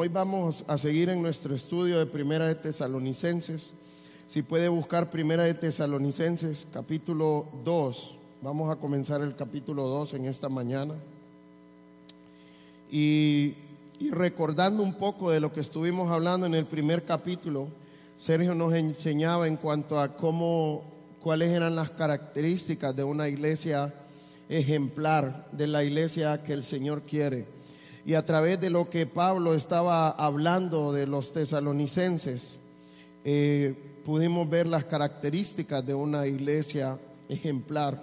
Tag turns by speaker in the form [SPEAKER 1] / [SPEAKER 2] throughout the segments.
[SPEAKER 1] Hoy vamos a seguir en nuestro estudio de Primera de Tesalonicenses. Si puede buscar Primera de Tesalonicenses, capítulo 2. Vamos a comenzar el capítulo 2 en esta mañana. Y, y, recordando un poco de lo que estuvimos hablando en el primer capítulo, Sergio nos enseñaba en cuanto a cómo, cuáles eran las características de una iglesia ejemplar, de la iglesia que el Señor quiere y a través de lo que Pablo estaba hablando de los tesalonicenses, eh, pudimos ver las características de una iglesia ejemplar.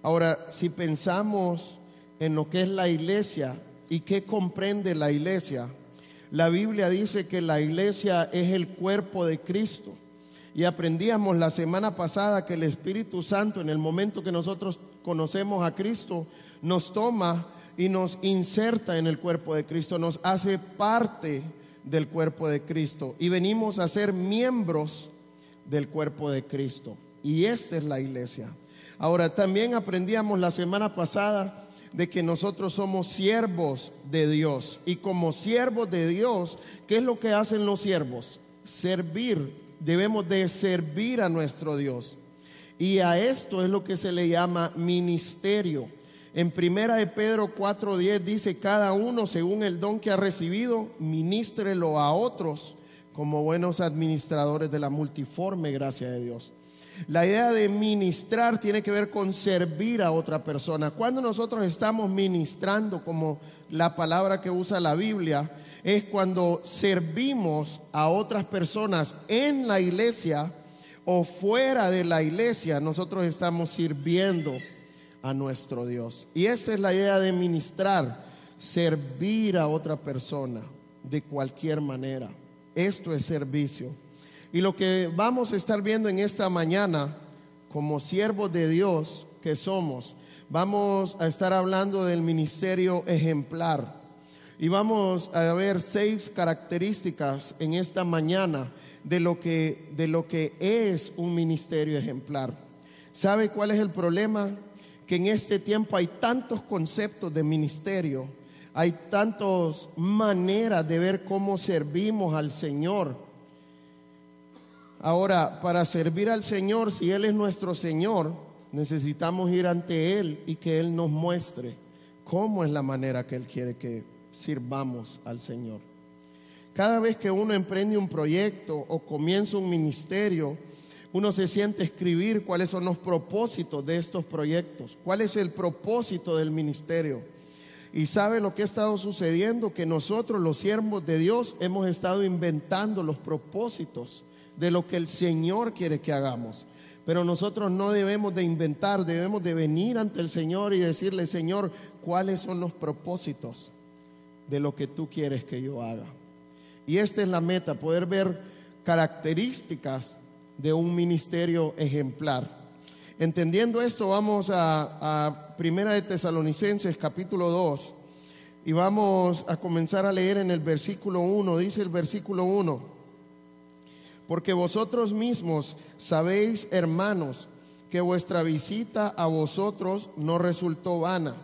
[SPEAKER 1] Ahora, si pensamos en lo que es la iglesia y qué comprende la iglesia, la Biblia dice que la iglesia es el cuerpo de Cristo. Y aprendíamos la semana pasada que el Espíritu Santo, en el momento que nosotros conocemos a Cristo, nos toma y nos inserta en el cuerpo de Cristo, nos hace parte del cuerpo de Cristo y venimos a ser miembros del cuerpo de Cristo. Y esta es la iglesia. Ahora, también aprendíamos la semana pasada de que nosotros somos siervos de Dios. Y como siervos de Dios, ¿qué es lo que hacen los siervos? Servir. Debemos de servir a nuestro Dios. Y a esto es lo que se le llama ministerio. En primera de Pedro 4:10 dice, cada uno según el don que ha recibido, ministrelo a otros como buenos administradores de la multiforme gracia de Dios. La idea de ministrar tiene que ver con servir a otra persona. Cuando nosotros estamos ministrando, como la palabra que usa la Biblia, es cuando servimos a otras personas en la iglesia o fuera de la iglesia, nosotros estamos sirviendo a nuestro Dios. Y esa es la idea de ministrar, servir a otra persona de cualquier manera. Esto es servicio. Y lo que vamos a estar viendo en esta mañana, como siervos de Dios que somos, vamos a estar hablando del ministerio ejemplar. Y vamos a ver seis características en esta mañana de lo que, de lo que es un ministerio ejemplar. ¿Sabe cuál es el problema? Que en este tiempo hay tantos conceptos de ministerio, hay tantas maneras de ver cómo servimos al Señor. Ahora, para servir al Señor, si Él es nuestro Señor, necesitamos ir ante Él y que Él nos muestre cómo es la manera que Él quiere que sirvamos al Señor. Cada vez que uno emprende un proyecto o comienza un ministerio, uno se siente escribir cuáles son los propósitos de estos proyectos, cuál es el propósito del ministerio. Y sabe lo que ha estado sucediendo, que nosotros los siervos de Dios hemos estado inventando los propósitos de lo que el Señor quiere que hagamos. Pero nosotros no debemos de inventar, debemos de venir ante el Señor y decirle, Señor, ¿cuáles son los propósitos de lo que tú quieres que yo haga? Y esta es la meta, poder ver características de un ministerio ejemplar. Entendiendo esto, vamos a, a Primera de Tesalonicenses capítulo 2 y vamos a comenzar a leer en el versículo 1. Dice el versículo 1, porque vosotros mismos sabéis, hermanos, que vuestra visita a vosotros no resultó vana,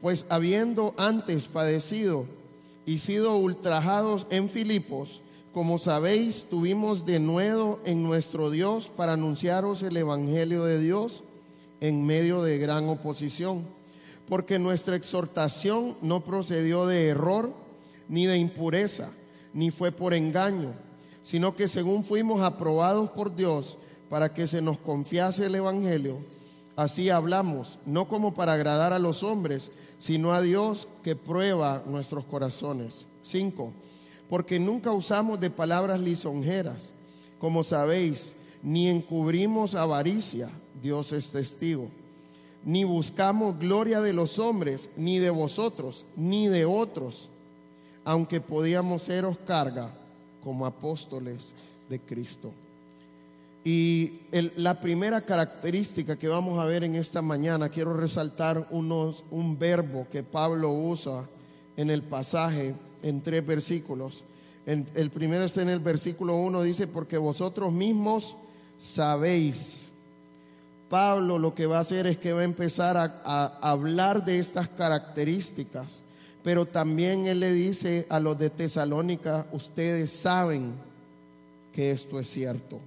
[SPEAKER 1] pues habiendo antes padecido y sido ultrajados en Filipos, como sabéis, tuvimos de nuevo en nuestro Dios para anunciaros el Evangelio de Dios en medio de gran oposición, porque nuestra exhortación no procedió de error, ni de impureza, ni fue por engaño, sino que según fuimos aprobados por Dios para que se nos confiase el Evangelio, así hablamos, no como para agradar a los hombres, sino a Dios que prueba nuestros corazones. 5 porque nunca usamos de palabras lisonjeras, como sabéis, ni encubrimos avaricia, Dios es testigo, ni buscamos gloria de los hombres, ni de vosotros, ni de otros, aunque podíamos seros carga como apóstoles de Cristo. Y la primera característica que vamos a ver en esta mañana, quiero resaltar unos, un verbo que Pablo usa en el pasaje en tres versículos. el primero está en el versículo 1, dice, porque vosotros mismos sabéis. Pablo lo que va a hacer es que va a empezar a, a hablar de estas características pero también él le dice a los de Tesalónica, ustedes saben que esto es cierto.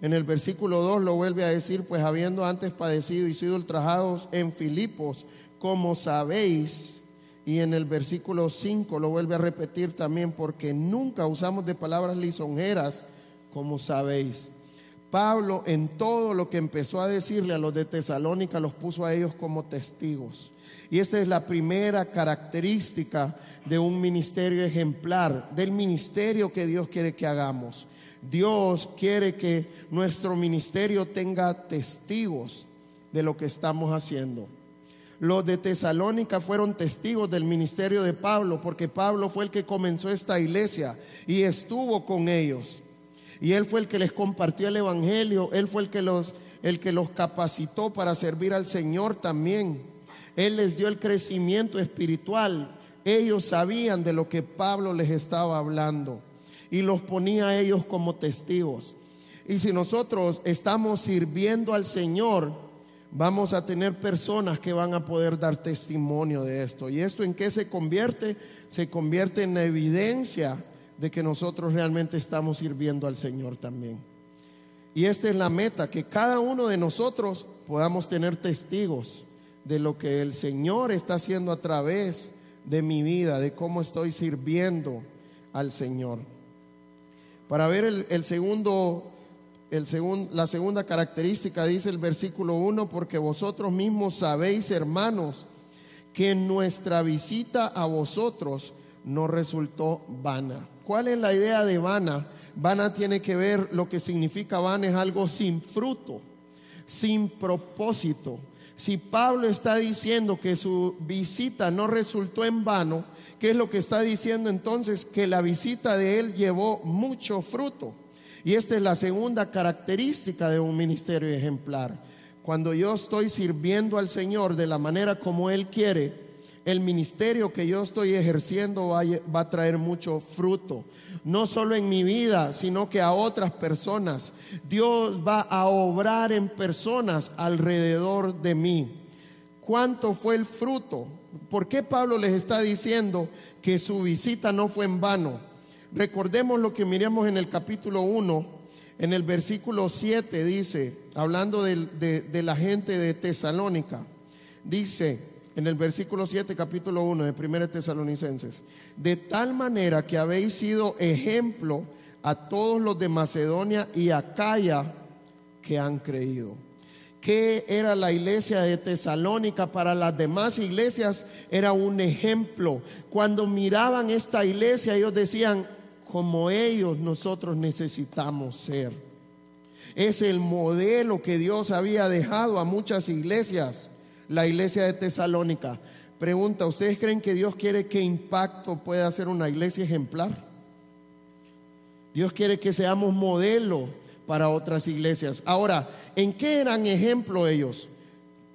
[SPEAKER 1] En el versículo 2 lo vuelve a decir, pues habiendo antes padecido y sido ultrajados en Filipos, como sabéis, y en el versículo 5 lo vuelve a repetir también, porque nunca usamos de palabras lisonjeras, como sabéis. Pablo en todo lo que empezó a decirle a los de Tesalónica los puso a ellos como testigos. Y esta es la primera característica de un ministerio ejemplar, del ministerio que Dios quiere que hagamos. Dios quiere que nuestro ministerio tenga testigos de lo que estamos haciendo. Los de Tesalónica fueron testigos del ministerio de Pablo, porque Pablo fue el que comenzó esta iglesia y estuvo con ellos. Y él fue el que les compartió el evangelio, él fue el que los el que los capacitó para servir al Señor también. Él les dio el crecimiento espiritual. Ellos sabían de lo que Pablo les estaba hablando y los ponía a ellos como testigos. Y si nosotros estamos sirviendo al Señor, vamos a tener personas que van a poder dar testimonio de esto. ¿Y esto en qué se convierte? Se convierte en evidencia de que nosotros realmente estamos sirviendo al Señor también. Y esta es la meta, que cada uno de nosotros podamos tener testigos de lo que el Señor está haciendo a través de mi vida, de cómo estoy sirviendo al Señor. Para ver el, segundo, el la segunda característica, dice el versículo 1, porque vosotros mismos sabéis, hermanos, que nuestra visita a vosotros no resultó vana. ¿Cuál es la idea de vana? Vana tiene que ver, lo que significa vana es algo sin fruto, sin propósito. Si Pablo está diciendo que su visita no resultó en vano, ¿qué es lo que está diciendo entonces? Que la visita de él llevó mucho fruto. Y esta es la segunda característica de un ministerio ejemplar. Cuando yo estoy sirviendo al Señor de la manera como Él quiere, el ministerio que yo estoy ejerciendo va a, traer mucho fruto. No solo en mi vida, sino que a otras personas. Dios va a obrar en personas alrededor de mí. ¿Cuánto fue el fruto? ¿Por qué Pablo les está diciendo que su visita no fue en vano? Recordemos lo que miramos en el capítulo 1, en el versículo 7 dice, hablando de, la gente de Tesalónica, dice, en el versículo 7, capítulo 1 de 1 Tesalonicenses. De tal manera que habéis sido ejemplo a todos los de Macedonia y Acaya que han creído. ¿Qué era la iglesia de Tesalónica para las demás iglesias? Era un ejemplo. Cuando miraban esta iglesia, ellos decían, como ellos nosotros necesitamos ser. Es el modelo que Dios había dejado a muchas iglesias la iglesia de Tesalónica. Pregunta, ¿ustedes creen que Dios quiere que impacto pueda ser una iglesia ejemplar? Dios quiere que seamos modelo para otras iglesias. Ahora, ¿en qué eran ejemplo ellos?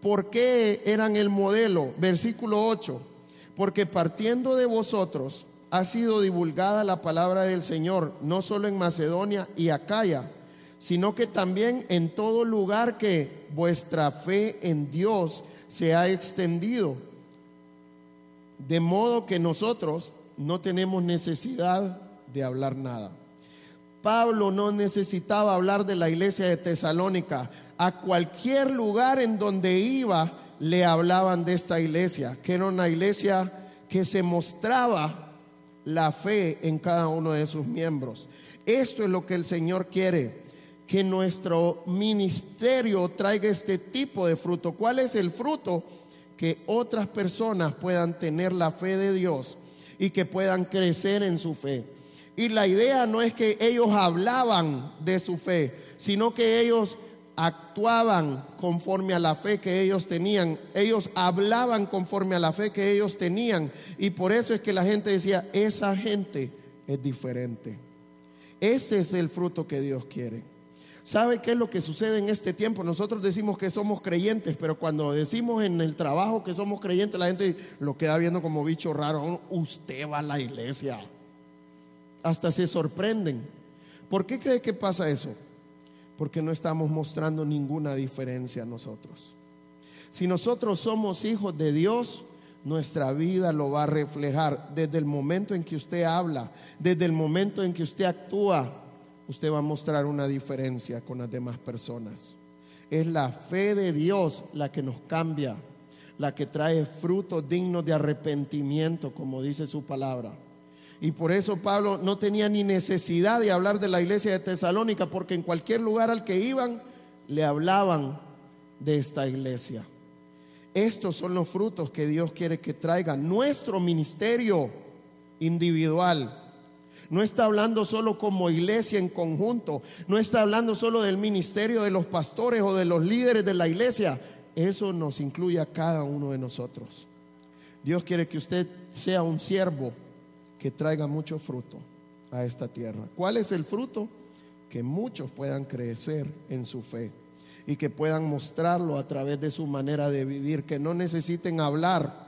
[SPEAKER 1] ¿Por qué eran el modelo? Versículo 8. Porque partiendo de vosotros ha sido divulgada la palabra del Señor, no solo en Macedonia y Acaya, sino que también en todo lugar que vuestra fe en Dios se ha extendido. De modo que nosotros no tenemos necesidad de hablar nada. Pablo no necesitaba hablar de la iglesia de Tesalónica. A cualquier lugar en donde iba le hablaban de esta iglesia, que era una iglesia que se mostraba la fe en cada uno de sus miembros. Esto es lo que el Señor quiere que nuestro ministerio traiga este tipo de fruto. ¿Cuál es el fruto? Que otras personas puedan tener la fe de Dios y que puedan crecer en su fe. Y la idea no es que ellos hablaban de su fe, sino que ellos actuaban conforme a la fe que ellos tenían. Ellos hablaban conforme a la fe que ellos tenían. Y por eso es que la gente decía, esa gente es diferente. Ese es el fruto que Dios quiere. ¿Sabe qué es lo que sucede en este tiempo? Nosotros decimos que somos creyentes, pero cuando decimos en el trabajo que somos creyentes, la gente lo queda viendo como bicho raro. Usted va a la iglesia. Hasta se sorprenden. ¿Por qué cree que pasa eso? Porque no estamos mostrando ninguna diferencia nosotros. Si nosotros somos hijos de Dios, nuestra vida lo va a reflejar. Desde el momento en que usted habla, desde el momento en que usted actúa, usted va a mostrar una diferencia con las demás personas. Es la fe de Dios la que nos cambia, la que trae frutos dignos de arrepentimiento, como dice su palabra. Y por eso Pablo no tenía ni necesidad de hablar de la iglesia de Tesalónica, porque en cualquier lugar al que iban le hablaban de esta iglesia. Estos son los frutos que Dios quiere que traiga nuestro ministerio individual. No está hablando solo como iglesia en conjunto, no está hablando solo del ministerio de los pastores o de los líderes de la iglesia. Eso nos incluye a cada uno de nosotros. Dios quiere que usted sea un siervo que traiga mucho fruto a esta tierra. ¿Cuál es el fruto? Que muchos puedan crecer en su fe y que puedan mostrarlo a través de su manera de vivir, que no necesiten hablar.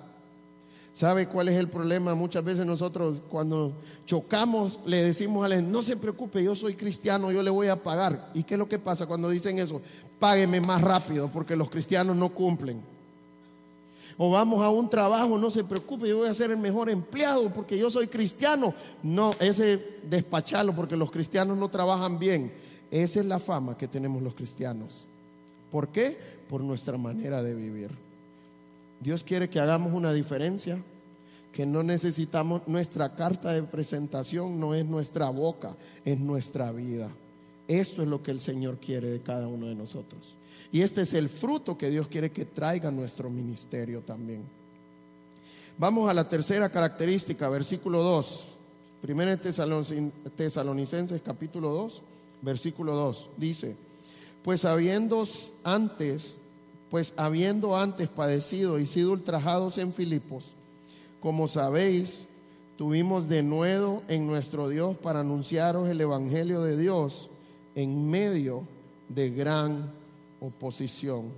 [SPEAKER 1] ¿Sabe cuál es el problema? Muchas veces nosotros cuando chocamos le decimos a alguien, no se preocupe, yo soy cristiano, yo le voy a pagar. ¿Y qué es lo que pasa cuando dicen eso? Págueme más rápido porque los cristianos no cumplen. O vamos a un trabajo, no se preocupe, yo voy a ser el mejor empleado porque yo soy cristiano. No, ese despachalo porque los cristianos no trabajan bien. Esa es la fama que tenemos los cristianos. ¿Por qué? Por nuestra manera de vivir. Dios quiere que hagamos una diferencia, que no necesitamos nuestra carta de presentación, no es nuestra boca, es nuestra vida. Esto es lo que el Señor quiere de cada uno de nosotros. Y este es el fruto que Dios quiere que traiga nuestro ministerio también. Vamos a la tercera característica, versículo 2. Primera Tesalonicenses capítulo 2, versículo 2. Dice, pues habiendo antes, pues habiendo antes padecido y sido ultrajados en Filipos, como sabéis, tuvimos de nuevo en nuestro Dios para anunciaros el evangelio de Dios en medio de gran oposición.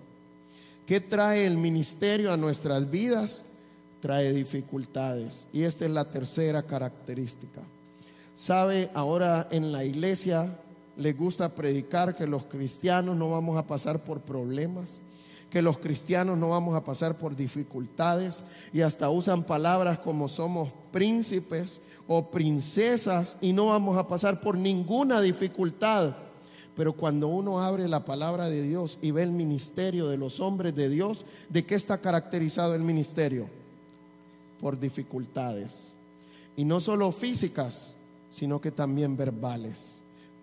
[SPEAKER 1] ¿Qué trae el ministerio a nuestras vidas? Trae dificultades. Y esta es la tercera característica. ¿Sabe? Ahora en la iglesia les gusta predicar que los cristianos no vamos a pasar por problemas, que los cristianos no vamos a pasar por dificultades y hasta usan palabras como somos príncipes o princesas y no vamos a pasar por ninguna dificultad. Pero cuando uno abre la palabra de Dios y ve el ministerio de los hombres de Dios, ¿de qué está caracterizado el ministerio? Por dificultades. Y no solo físicas, sino que también verbales.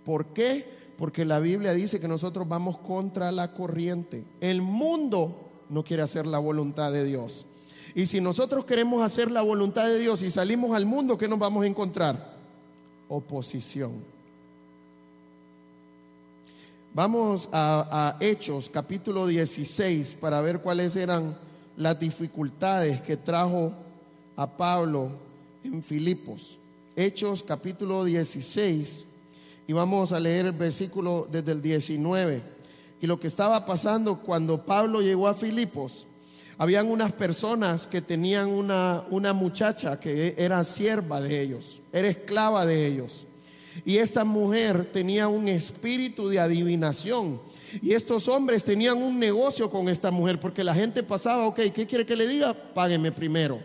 [SPEAKER 1] ¿Por qué? Porque la Biblia dice que nosotros vamos contra la corriente. El mundo no quiere hacer la voluntad de Dios. Y si nosotros queremos hacer la voluntad de Dios y salimos al mundo, ¿qué nos vamos a encontrar? Oposición. Vamos a, Hechos capítulo 16 para ver cuáles eran las dificultades que trajo a Pablo en Filipos. Hechos capítulo 16 y vamos a leer el versículo desde el 19. Y lo que estaba pasando cuando Pablo llegó a Filipos, habían unas personas que tenían una, una muchacha que era sierva de ellos, era esclava de ellos. Y esta mujer tenía un espíritu de adivinación. Y estos hombres tenían un negocio con esta mujer, porque la gente pasaba, ok, ¿qué quiere que le diga? Págueme primero.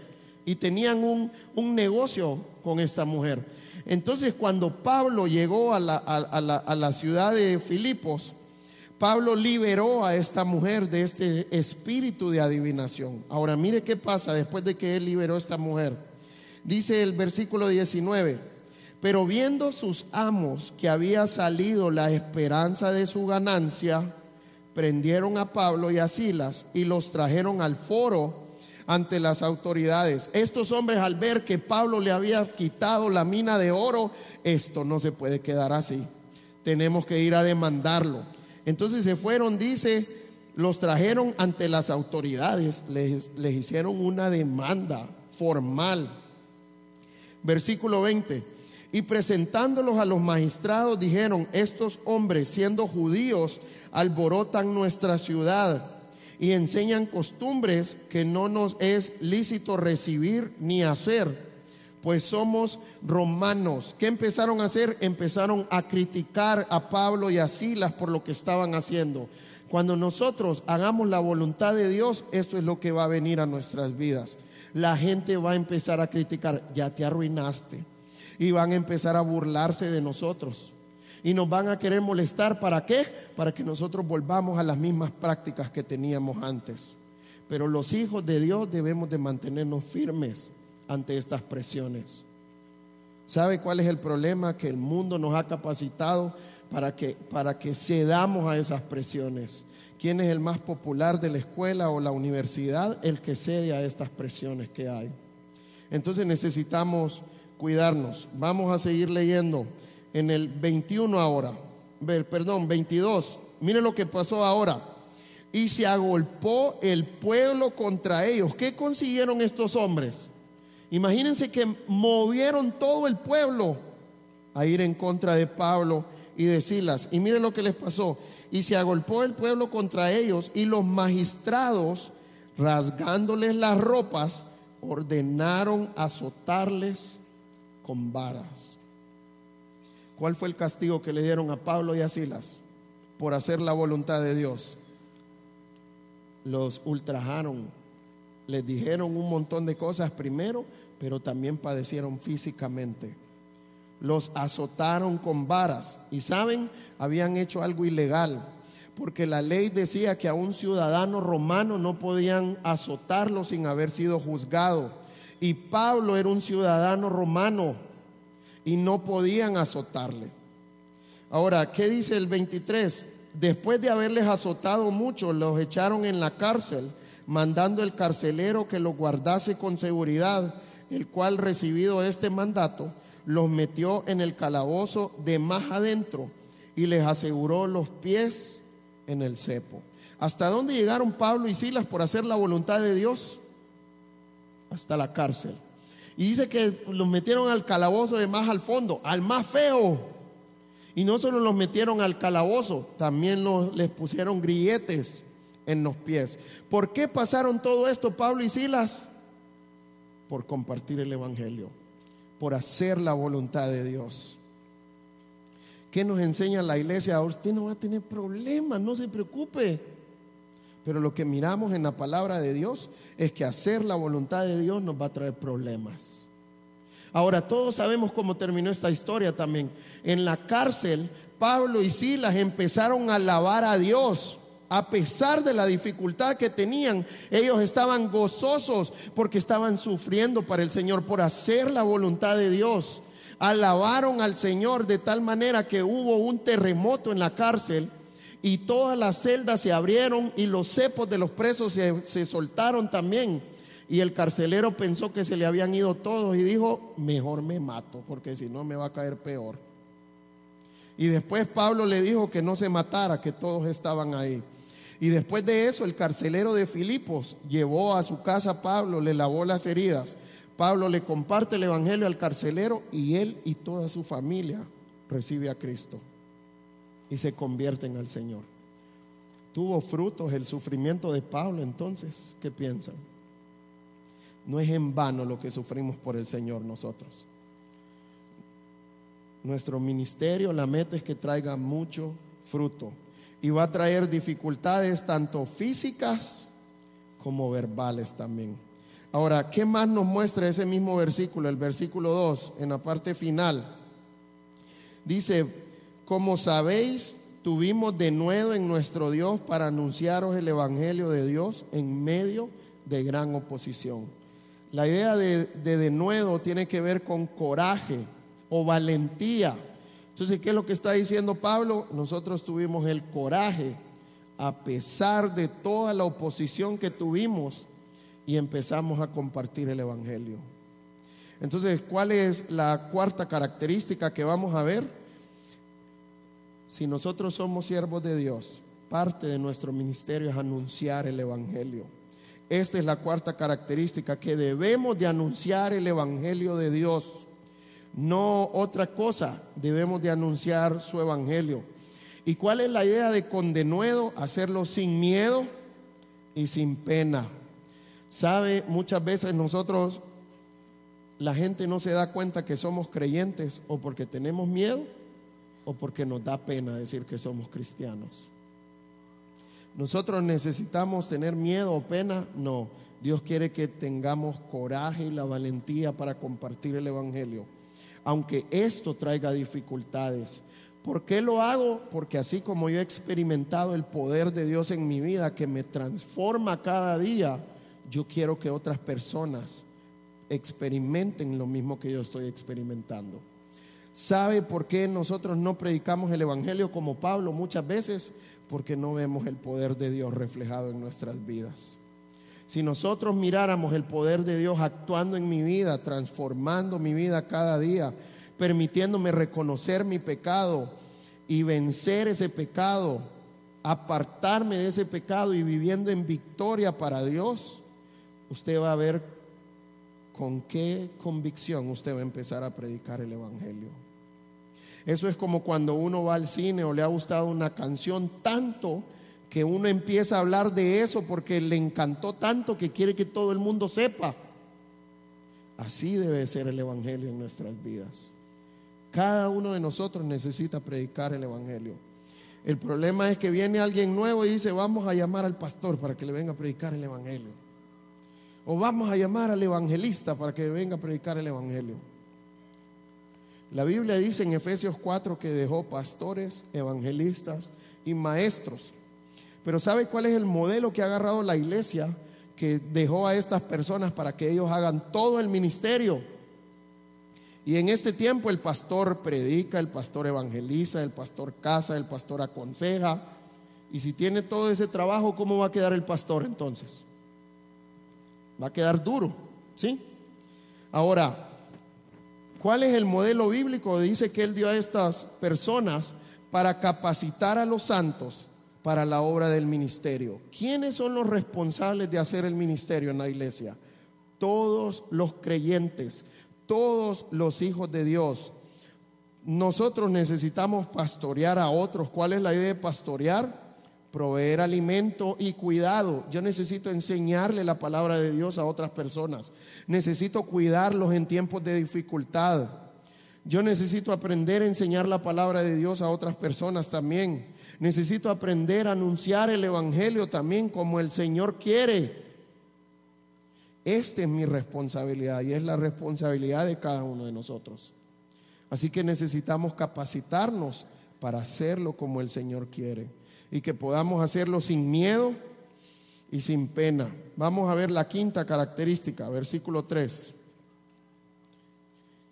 [SPEAKER 1] Y tenían un, un negocio con esta mujer. Entonces cuando Pablo llegó a la, ciudad de Filipos, Pablo liberó a esta mujer de este espíritu de adivinación. Ahora mire qué pasa después de que él liberó a esta mujer. Dice el versículo 19, pero viendo sus amos que había salido la esperanza de su ganancia, prendieron a Pablo y a Silas y los trajeron al foro ante las autoridades. Estos hombres al ver que Pablo le había quitado la mina de oro, esto no se puede quedar así. Tenemos que ir a demandarlo. Entonces se fueron, dice, los trajeron ante las autoridades, les, hicieron una demanda formal. Versículo 20. Y presentándolos a los magistrados dijeron, estos hombres siendo judíos alborotan nuestra ciudad y enseñan costumbres que no nos es lícito recibir ni hacer, pues somos romanos. ¿Qué empezaron a hacer? Empezaron a criticar a Pablo y a Silas por lo que estaban haciendo. Cuando nosotros hagamos la voluntad de Dios, esto es lo que va a venir a nuestras vidas. la gente va a empezar a criticar, ya te arruinaste. Y van a empezar a burlarse de nosotros. Y nos van a querer molestar. ¿Para qué? Para que nosotros volvamos a las mismas prácticas que teníamos antes. Pero los hijos de Dios debemos de mantenernos firmes ante estas presiones. ¿Sabe cuál es el problema? Que el mundo nos ha capacitado para que, para que cedamos a esas presiones. ¿Quién es el más popular de la escuela o la universidad? El que cede a estas presiones que hay. Entonces necesitamos cuidarnos. Vamos a seguir leyendo en el 21 ahora. Perdón, 22. Mire lo que pasó ahora. Y se agolpó el pueblo contra ellos. ¿Qué consiguieron estos hombres? Imagínense que movieron todo el pueblo a ir en contra de Pablo y de Silas. Y miren lo que les pasó. Y se agolpó el pueblo contra ellos y los magistrados, rasgándoles las ropas, ordenaron azotarles con varas. ¿Cuál fue el castigo que le dieron a Pablo y a Silas por hacer la voluntad de Dios? Los ultrajaron, les dijeron un montón de cosas primero, pero también padecieron físicamente los azotaron con varas. Y saben, habían hecho algo ilegal, porque la ley decía que a un ciudadano romano no podían azotarlo sin haber sido juzgado. Y Pablo era un ciudadano romano y no podían azotarle. Ahora, ¿qué dice el 23? Después de haberles azotado mucho, los echaron en la cárcel, mandando el carcelero que los guardase con seguridad, el cual recibido este mandato, los metió en el calabozo de más adentro y les aseguró los pies en el cepo. ¿Hasta dónde llegaron Pablo y Silas por hacer la voluntad de Dios? Hasta la cárcel. Y dice que los metieron al calabozo de más al fondo, al más feo. Y no solo los metieron al calabozo, también les pusieron grilletes en los pies. ¿Por qué pasaron todo esto Pablo y Silas? Por compartir el Evangelio por hacer la voluntad de Dios. ¿Qué nos enseña la iglesia? Usted no va a tener problemas, no se preocupe. Pero lo que miramos en la palabra de Dios es que hacer la voluntad de Dios nos va a traer problemas. Ahora, todos sabemos cómo terminó esta historia también. En la cárcel, Pablo y Silas empezaron a alabar a Dios a pesar de la dificultad que tenían, ellos estaban gozosos porque estaban sufriendo para el Señor, por hacer la voluntad de Dios. Alabaron al Señor de tal manera que hubo un terremoto en la cárcel y todas las celdas se abrieron y los cepos de los presos se, se soltaron también. Y el carcelero pensó que se le habían ido todos y dijo, mejor me mato porque si no me va a caer peor. Y después Pablo le dijo que no se matara, que todos estaban ahí. Y después de eso, el carcelero de Filipos llevó a su casa a Pablo, le lavó las heridas. Pablo le comparte el evangelio al carcelero y él y toda su familia recibe a Cristo y se convierten al Señor. Tuvo frutos el sufrimiento de Pablo, entonces, ¿qué piensan? No es en vano lo que sufrimos por el Señor nosotros. Nuestro ministerio, la meta es que traiga mucho fruto y va a traer dificultades tanto físicas como verbales también. Ahora, ¿qué más nos muestra ese mismo versículo, el versículo 2, en la parte final? Dice, como sabéis, tuvimos de nuevo en nuestro Dios para anunciaros el Evangelio de Dios en medio de gran oposición. La idea de de, de nuevo tiene que ver con coraje o valentía entonces, ¿qué es lo que está diciendo Pablo? Nosotros tuvimos el coraje, a pesar de toda la oposición que tuvimos, y empezamos a compartir el Evangelio. Entonces, ¿cuál es la cuarta característica que vamos a ver? Si nosotros somos siervos de Dios, parte de nuestro ministerio es anunciar el Evangelio. Esta es la cuarta característica, que debemos de anunciar el Evangelio de Dios no otra cosa. Debemos de anunciar su evangelio. ¿Y cuál es la idea de condenuedo? Hacerlo sin miedo y sin pena. Sabe, muchas veces nosotros, la gente no se da cuenta que somos creyentes o porque tenemos miedo o porque nos da pena decir que somos cristianos. Nosotros necesitamos tener miedo o pena, no. Dios quiere que tengamos coraje y la valentía para compartir el Evangelio, aunque esto traiga dificultades. ¿Por qué lo hago? Porque así como yo he experimentado el poder de Dios en mi vida que me transforma cada día, yo quiero que otras personas experimenten lo mismo que yo estoy experimentando. ¿Sabe por qué nosotros no predicamos el Evangelio como Pablo muchas veces? Porque no vemos el poder de Dios reflejado en nuestras vidas. Si nosotros miráramos el poder de Dios actuando en mi vida, transformando mi vida cada día, permitiéndome reconocer mi pecado y vencer ese pecado, apartarme de ese pecado y viviendo en victoria para Dios, usted va a ver con qué convicción usted va a empezar a predicar el Evangelio. Eso es como cuando uno va al cine o le ha gustado una canción tanto que uno empieza a hablar de eso porque le encantó tanto que quiere que todo el mundo sepa. Así debe ser el Evangelio en nuestras vidas. Cada uno de nosotros necesita predicar el Evangelio. El problema es que viene alguien nuevo y dice, vamos a llamar al pastor para que le venga a predicar el Evangelio. O vamos a llamar al evangelista para que venga a predicar el Evangelio. La Biblia dice en Efesios 4 que dejó pastores, evangelistas y maestros. Pero ¿sabe cuál es el modelo que ha agarrado la iglesia que dejó a estas personas para que ellos hagan todo el ministerio? Y en este tiempo el pastor predica, el pastor evangeliza, el pastor casa, el pastor aconseja. Y si tiene todo ese trabajo, ¿cómo va a quedar el pastor entonces? Va a quedar duro, ¿sí? Ahora, ¿cuál es el modelo bíblico? Dice que él dio a estas personas para capacitar a los santos para la obra del ministerio. ¿Quiénes son los responsables de hacer el ministerio en la iglesia? Todos los creyentes todos los hijos de Dios. Nosotros necesitamos pastorear a otros. ¿Cuál es la idea de pastorear? Proveer alimento y cuidado. Yo necesito enseñarle la palabra de Dios a otras personas. Necesito cuidarlos en tiempos de dificultad. Yo necesito aprender a enseñar la palabra de Dios a otras personas también. Necesito aprender a anunciar el Evangelio también como el Señor quiere. Esta es mi responsabilidad y es la responsabilidad de cada uno de nosotros. Así que necesitamos capacitarnos para hacerlo como el Señor quiere y que podamos hacerlo sin miedo y sin pena. Vamos a ver la quinta característica, versículo 3.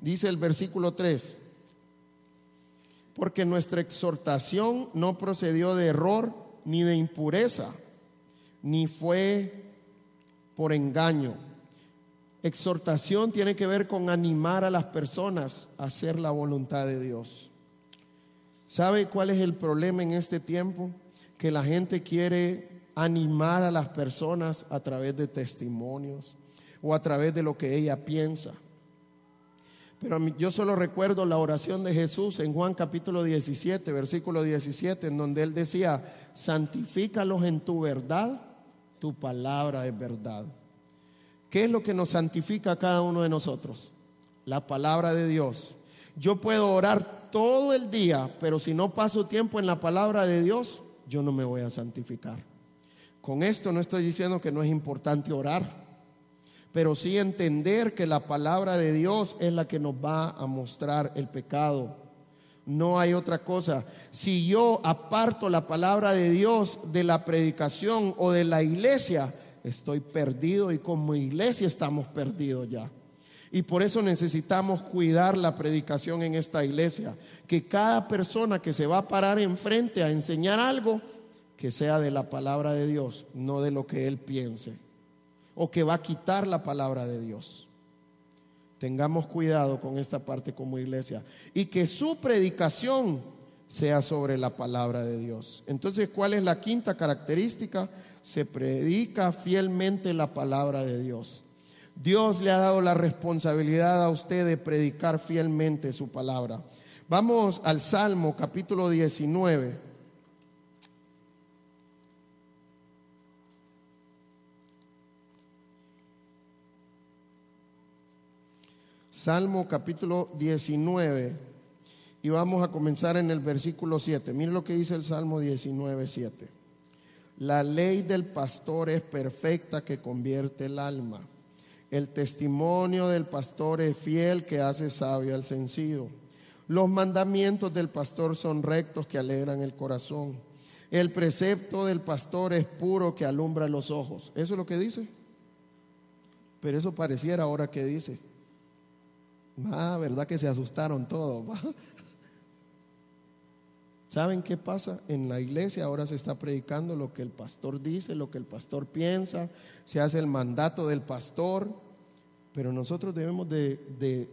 [SPEAKER 1] Dice el versículo 3, porque nuestra exhortación no procedió de error ni de impureza, ni fue por engaño. Exhortación tiene que ver con animar a las personas a hacer la voluntad de Dios. ¿Sabe cuál es el problema en este tiempo? Que la gente quiere animar a las personas a través de testimonios o a través de lo que ella piensa. Pero yo solo recuerdo la oración de Jesús en Juan capítulo 17, versículo 17, en donde él decía, santifícalos en tu verdad, tu palabra es verdad. ¿Qué es lo que nos santifica a cada uno de nosotros? La palabra de Dios. Yo puedo orar todo el día, pero si no paso tiempo en la palabra de Dios, yo no me voy a santificar. Con esto no estoy diciendo que no es importante orar, pero sí entender que la palabra de Dios es la que nos va a mostrar el pecado. No hay otra cosa. Si yo aparto la palabra de Dios de la predicación o de la iglesia, estoy perdido y como iglesia estamos perdidos ya. Y por eso necesitamos cuidar la predicación en esta iglesia. Que cada persona que se va a parar enfrente a enseñar algo, que sea de la palabra de Dios, no de lo que él piense. O que va a quitar la palabra de Dios. Tengamos cuidado con esta parte como iglesia. Y que su predicación sea sobre la palabra de Dios. Entonces, ¿cuál es la quinta característica? Se predica fielmente la palabra de Dios. Dios le ha dado la responsabilidad a usted de predicar fielmente su palabra. Vamos al Salmo capítulo 19. Salmo capítulo 19. Y vamos a comenzar en el versículo 7. Mire lo que dice el Salmo 19, 7. La ley del pastor es perfecta que convierte el alma. El testimonio del pastor es fiel que hace sabio al sencillo. Los mandamientos del pastor son rectos que alegran el corazón. El precepto del pastor es puro que alumbra los ojos. Eso es lo que dice. Pero eso pareciera ahora que dice. Ah, ¿verdad que se asustaron todos? ¿Saben qué pasa? En la iglesia ahora se está predicando lo que el pastor dice, lo que el pastor piensa, se hace el mandato del pastor, pero nosotros debemos de,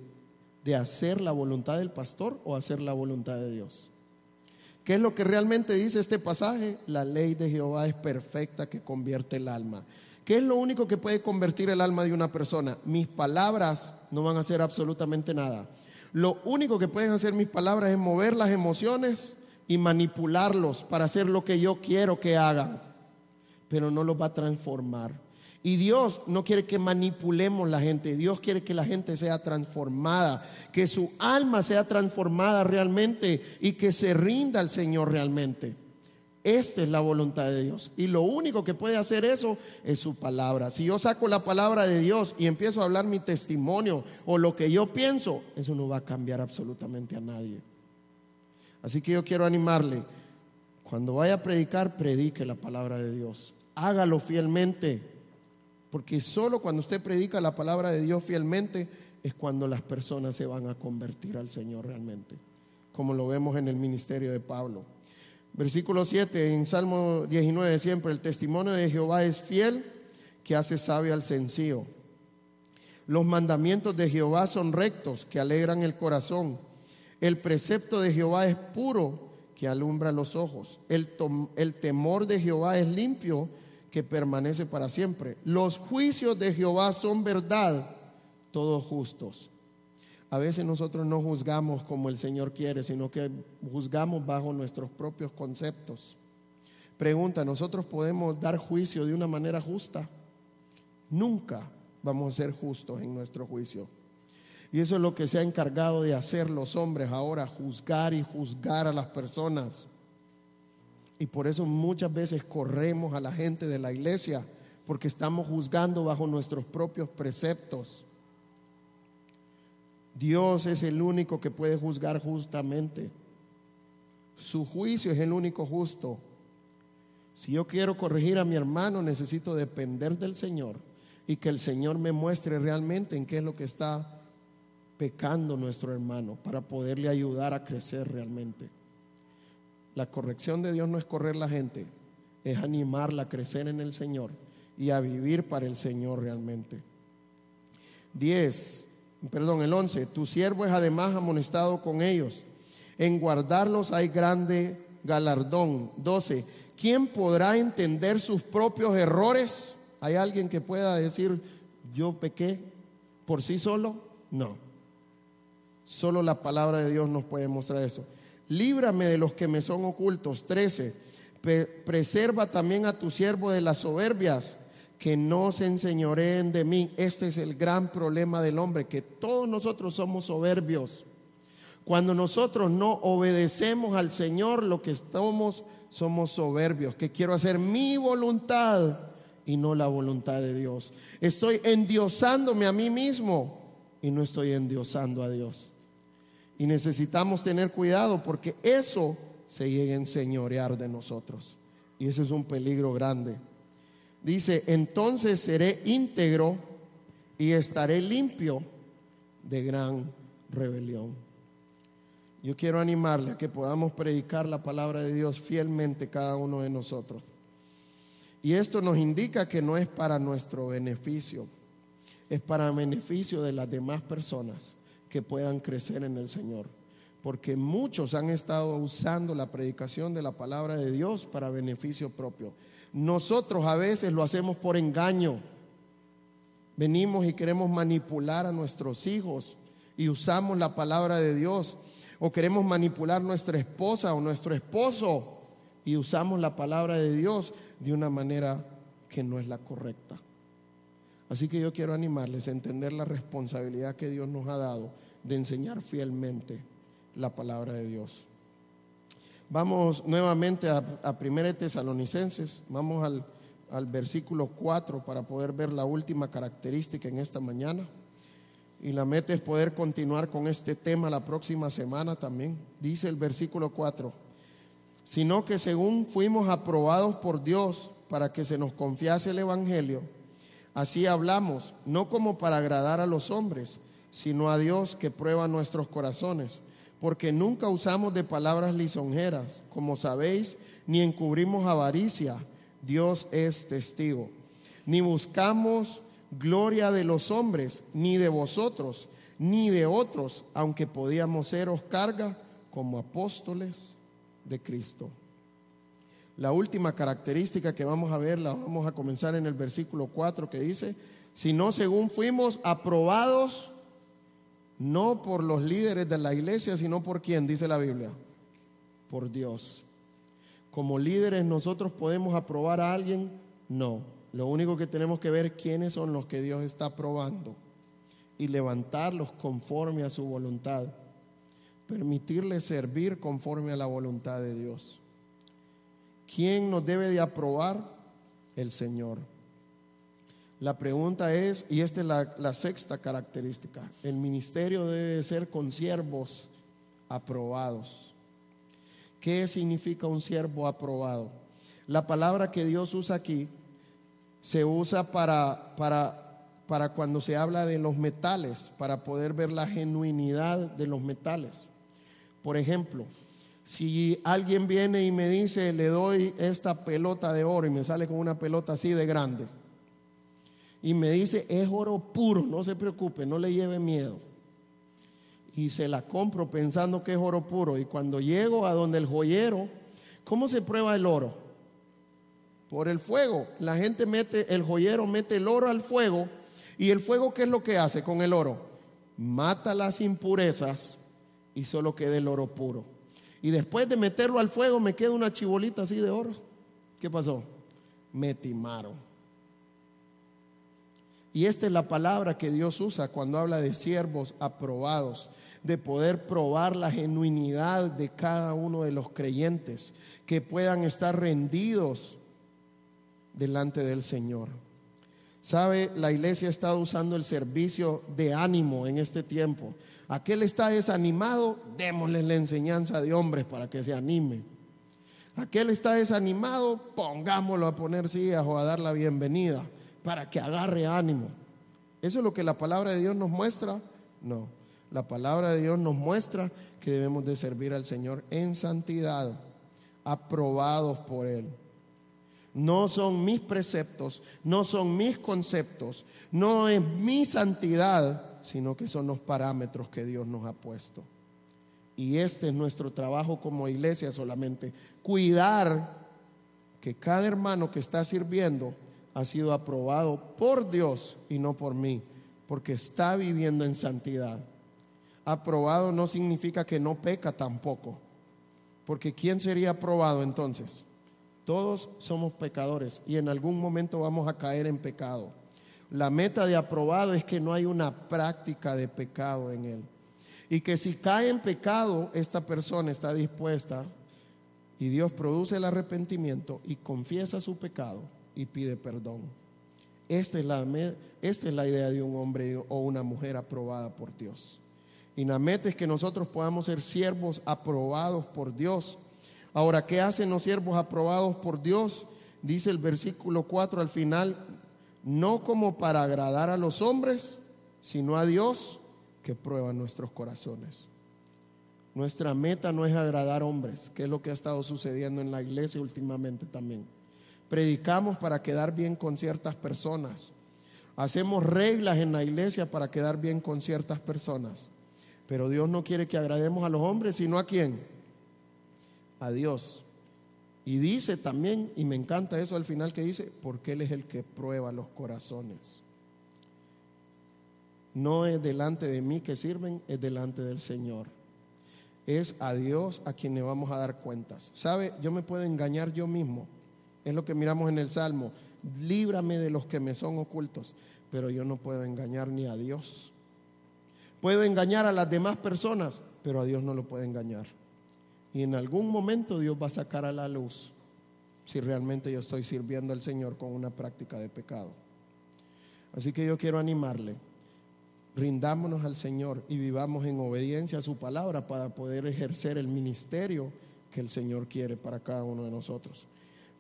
[SPEAKER 1] de, hacer la voluntad del pastor o hacer la voluntad de Dios. ¿Qué es lo que realmente dice este pasaje? La ley de Jehová es perfecta que convierte el alma. ¿Qué es lo único que puede convertir el alma de una persona? Mis palabras no van a hacer absolutamente nada. Lo único que pueden hacer mis palabras es mover las emociones y manipularlos para hacer lo que yo quiero que hagan, pero no los va a transformar. Y Dios no quiere que manipulemos la gente, Dios quiere que la gente sea transformada, que su alma sea transformada realmente y que se rinda al Señor realmente. Esta es la voluntad de Dios. Y lo único que puede hacer eso es su palabra. Si yo saco la palabra de Dios y empiezo a hablar mi testimonio o lo que yo pienso, eso no va a cambiar absolutamente a nadie. Así que yo quiero animarle, cuando vaya a predicar, predique la palabra de Dios. Hágalo fielmente, porque solo cuando usted predica la palabra de Dios fielmente es cuando las personas se van a convertir al Señor realmente, como lo vemos en el ministerio de Pablo. Versículo 7, en Salmo 19 siempre, el testimonio de Jehová es fiel, que hace sabio al sencillo. Los mandamientos de Jehová son rectos, que alegran el corazón. El precepto de Jehová es puro, que alumbra los ojos. El, temor de Jehová es limpio, que permanece para siempre. Los juicios de Jehová son verdad, todos justos. A veces nosotros no juzgamos como el Señor quiere, sino que juzgamos bajo nuestros propios conceptos. Pregunta, ¿nosotros podemos dar juicio de una manera justa? Nunca vamos a ser justos en nuestro juicio. Y eso es lo que se ha encargado de hacer los hombres ahora, juzgar y juzgar a las personas. Y por eso muchas veces corremos a la gente de la iglesia, porque estamos juzgando bajo nuestros propios preceptos. Dios es el único que puede juzgar justamente. Su juicio es el único justo. Si yo quiero corregir a mi hermano, necesito depender del Señor y que el Señor me muestre realmente en qué es lo que está pecando nuestro hermano para poderle ayudar a crecer realmente. La corrección de Dios no es correr la gente, es animarla a crecer en el Señor y a vivir para el Señor realmente. 10, perdón, el 11, tu siervo es además amonestado con ellos. En guardarlos hay grande galardón. 12, ¿quién podrá entender sus propios errores? ¿Hay alguien que pueda decir, yo pequé por sí solo? No. Solo la palabra de Dios nos puede mostrar eso. Líbrame de los que me son ocultos. 13. Preserva también a tu siervo de las soberbias, que no se enseñoreen de mí. Este es el gran problema del hombre, que todos nosotros somos soberbios. Cuando nosotros no obedecemos al Señor, lo que estamos somos soberbios, que quiero hacer mi voluntad y no la voluntad de Dios. Estoy endiosándome a mí mismo y no estoy endiosando a Dios. Y necesitamos tener cuidado porque eso se llega a enseñorear de nosotros. Y eso es un peligro grande. Dice, entonces seré íntegro y estaré limpio de gran rebelión. Yo quiero animarle a que podamos predicar la palabra de Dios fielmente cada uno de nosotros. Y esto nos indica que no es para nuestro beneficio, es para beneficio de las demás personas que puedan crecer en el Señor. Porque muchos han estado usando la predicación de la palabra de Dios para beneficio propio. Nosotros a veces lo hacemos por engaño. Venimos y queremos manipular a nuestros hijos y usamos la palabra de Dios. O queremos manipular nuestra esposa o nuestro esposo y usamos la palabra de Dios de una manera que no es la correcta. Así que yo quiero animarles a entender la responsabilidad que Dios nos ha dado de enseñar fielmente la palabra de Dios. Vamos nuevamente a, a 1 Tesalonicenses, vamos al, al versículo 4 para poder ver la última característica en esta mañana. Y la meta es poder continuar con este tema la próxima semana también. Dice el versículo 4, sino que según fuimos aprobados por Dios para que se nos confiase el Evangelio, así hablamos, no como para agradar a los hombres, sino a Dios que prueba nuestros corazones porque nunca usamos de palabras lisonjeras, como sabéis, ni encubrimos avaricia, Dios es testigo. Ni buscamos gloria de los hombres, ni de vosotros, ni de otros, aunque podíamos seros carga como apóstoles de Cristo. La última característica que vamos a ver la vamos a comenzar en el versículo 4 que dice, si no según fuimos aprobados no por los líderes de la iglesia, sino por quién, dice la Biblia, por Dios. Como líderes nosotros podemos aprobar a alguien, no. Lo único que tenemos que ver es quiénes son los que Dios está aprobando y levantarlos conforme a su voluntad. Permitirles servir conforme a la voluntad de Dios. ¿Quién nos debe de aprobar? El Señor. La pregunta es, y esta es la, sexta característica, el ministerio debe ser con siervos aprobados. ¿Qué significa un siervo aprobado? La palabra que Dios usa aquí se usa para, para, para cuando se habla de los metales, para poder ver la genuinidad de los metales. Por ejemplo, si alguien viene y me dice, le doy esta pelota de oro y me sale con una pelota así de grande, y me dice, es oro puro, no se preocupe, no le lleve miedo. Y se la compro pensando que es oro puro. Y cuando llego a donde el joyero, ¿cómo se prueba el oro? Por el fuego. La gente mete, el joyero mete el oro al fuego. ¿Y el fuego qué es lo que hace con el oro? Mata las impurezas y solo queda el oro puro. Y después de meterlo al fuego me queda una chibolita así de oro. ¿Qué pasó? Me timaron. Y esta es la palabra que Dios usa cuando habla de siervos aprobados, de poder probar la genuinidad de cada uno de los creyentes, que puedan estar rendidos delante del Señor. Sabe, la iglesia ha estado usando el servicio de ánimo en este tiempo. Aquel está desanimado, démosle la enseñanza de hombres para que se anime. Aquel está desanimado, pongámoslo a poner sillas o a dar la bienvenida para que agarre ánimo. ¿Eso es lo que la palabra de Dios nos muestra? No. La palabra de Dios nos muestra que debemos de servir al Señor en santidad, aprobados por Él. No son mis preceptos, no son mis conceptos, no es mi santidad, sino que son los parámetros que Dios nos ha puesto. Y este es nuestro trabajo como iglesia solamente, cuidar que cada hermano que está sirviendo ha sido aprobado por Dios y no por mí, porque está viviendo en santidad. Aprobado no significa que no peca tampoco, porque ¿quién sería aprobado entonces? Todos somos pecadores y en algún momento vamos a caer en pecado. La meta de aprobado es que no hay una práctica de pecado en él. Y que si cae en pecado, esta persona está dispuesta y Dios produce el arrepentimiento y confiesa su pecado y pide perdón. Esta es, la, esta es la idea de un hombre o una mujer aprobada por Dios. Y la meta es que nosotros podamos ser siervos aprobados por Dios. Ahora, ¿qué hacen los siervos aprobados por Dios? Dice el versículo 4 al final, no como para agradar a los hombres, sino a Dios que prueba nuestros corazones. Nuestra meta no es agradar hombres, que es lo que ha estado sucediendo en la iglesia últimamente también. Predicamos para quedar bien con ciertas personas. Hacemos reglas en la iglesia para quedar bien con ciertas personas. Pero Dios no quiere que agrademos a los hombres, sino a quién? A Dios. Y dice también, y me encanta eso al final que dice, porque Él es el que prueba los corazones. No es delante de mí que sirven, es delante del Señor. Es a Dios a quien le vamos a dar cuentas. ¿Sabe? Yo me puedo engañar yo mismo. Es lo que miramos en el Salmo. Líbrame de los que me son ocultos. Pero yo no puedo engañar ni a Dios. Puedo engañar a las demás personas, pero a Dios no lo puedo engañar. Y en algún momento Dios va a sacar a la luz si realmente yo estoy sirviendo al Señor con una práctica de pecado. Así que yo quiero animarle, rindámonos al Señor y vivamos en obediencia a su palabra para poder ejercer el ministerio que el Señor quiere para cada uno de nosotros.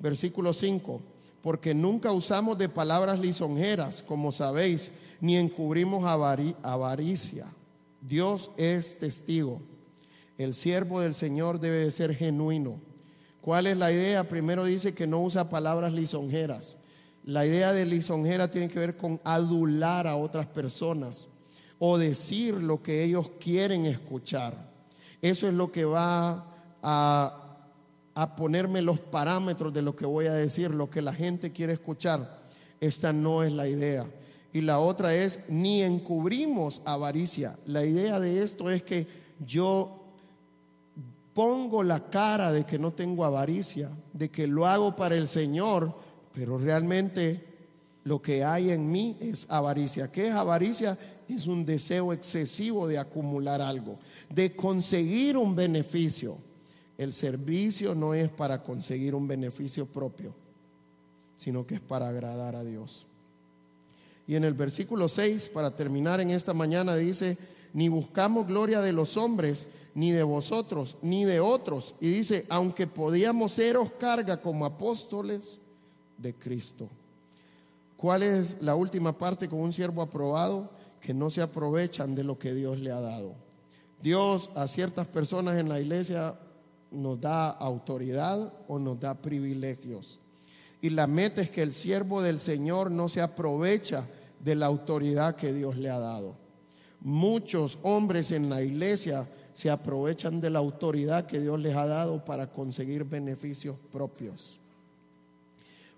[SPEAKER 1] Versículo 5, porque nunca usamos de palabras lisonjeras, como sabéis, ni encubrimos avaricia. Dios es testigo. El siervo del Señor debe de ser genuino. ¿Cuál es la idea? Primero dice que no usa palabras lisonjeras. La idea de lisonjera tiene que ver con adular a otras personas o decir lo que ellos quieren escuchar. Eso es lo que va a ponerme los parámetros de lo que voy a decir, lo que la gente quiere escuchar. Esta no es la idea. Y la otra es, ni encubrimos avaricia. La idea de esto es que yo pongo la cara de que no tengo avaricia, de que lo hago para el Señor, pero realmente lo que hay en mí es avaricia. ¿Qué es avaricia? Es un deseo excesivo de acumular algo, de conseguir un beneficio. El servicio no es para conseguir un beneficio propio, sino que es para agradar a Dios. Y en el versículo 6, para terminar en esta mañana, dice, ni buscamos gloria de los hombres, ni de vosotros, ni de otros. Y dice, aunque podíamos seros carga como apóstoles de Cristo. ¿Cuál es la última parte con un siervo aprobado? Que no se aprovechan de lo que Dios le ha dado. Dios a ciertas personas en la iglesia nos da autoridad o nos da privilegios. Y la meta es que el siervo del Señor no se aprovecha de la autoridad que Dios le ha dado. Muchos hombres en la iglesia se aprovechan de la autoridad que Dios les ha dado para conseguir beneficios propios.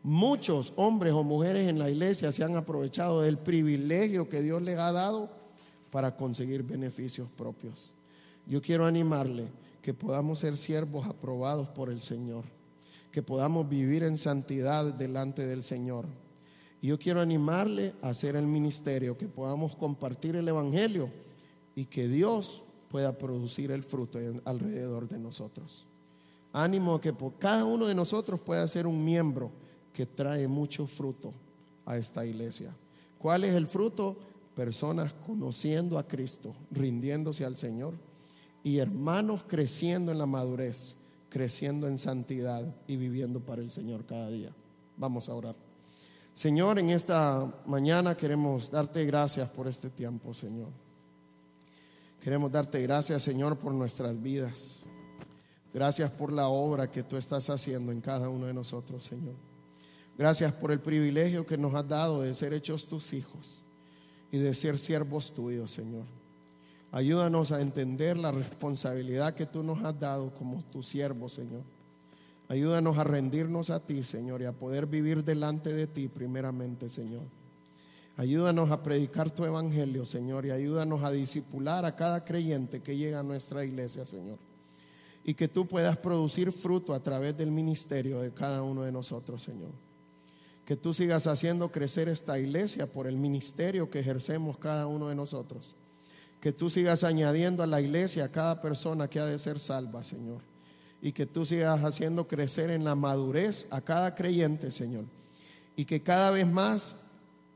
[SPEAKER 1] Muchos hombres o mujeres en la iglesia se han aprovechado del privilegio que Dios les ha dado para conseguir beneficios propios. Yo quiero animarle que podamos ser siervos aprobados por el Señor, que podamos vivir en santidad delante del Señor. Y yo quiero animarle a hacer el ministerio, que podamos compartir el Evangelio y que Dios pueda producir el fruto alrededor de nosotros. Ánimo que por cada uno de nosotros pueda ser un miembro que trae mucho fruto a esta iglesia. ¿Cuál es el fruto? Personas conociendo a Cristo, rindiéndose al Señor y hermanos creciendo en la madurez, creciendo en santidad y viviendo para el Señor cada día. Vamos a orar. Señor, en esta mañana queremos darte gracias por este tiempo, Señor. Queremos darte gracias, Señor, por nuestras vidas. Gracias por la obra que tú estás haciendo en cada uno de nosotros, Señor. Gracias por el privilegio que nos has dado de ser hechos tus hijos y de ser siervos tuyos, Señor. Ayúdanos a entender la responsabilidad que tú nos has dado como tus siervos, Señor. Ayúdanos a rendirnos a ti, Señor, y a poder vivir delante de ti primeramente, Señor. Ayúdanos a predicar tu evangelio, Señor, y ayúdanos a disipular a cada creyente que llega a nuestra iglesia, Señor. Y que tú puedas producir fruto a través del ministerio de cada uno de nosotros, Señor. Que tú sigas haciendo crecer esta iglesia por el ministerio que ejercemos cada uno de nosotros. Que tú sigas añadiendo a la iglesia a cada persona que ha de ser salva, Señor. Y que tú sigas haciendo crecer en la madurez a cada creyente, Señor. Y que cada vez más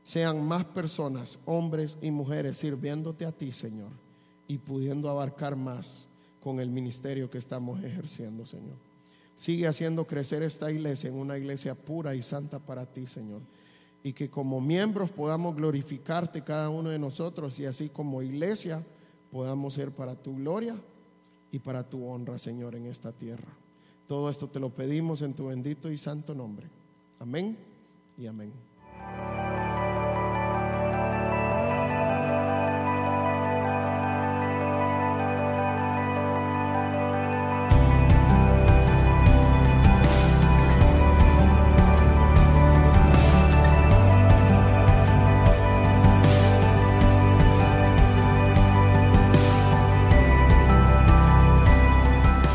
[SPEAKER 1] sean más personas, hombres y mujeres, sirviéndote a ti, Señor, y pudiendo abarcar más con el ministerio que estamos ejerciendo, Señor. Sigue haciendo crecer esta iglesia en una iglesia pura y santa para ti, Señor. Y que como miembros podamos glorificarte cada uno de nosotros y así como iglesia podamos ser para tu gloria y para tu honra, Señor, en esta tierra. Todo esto te lo pedimos en tu bendito y santo nombre. Amén y amén.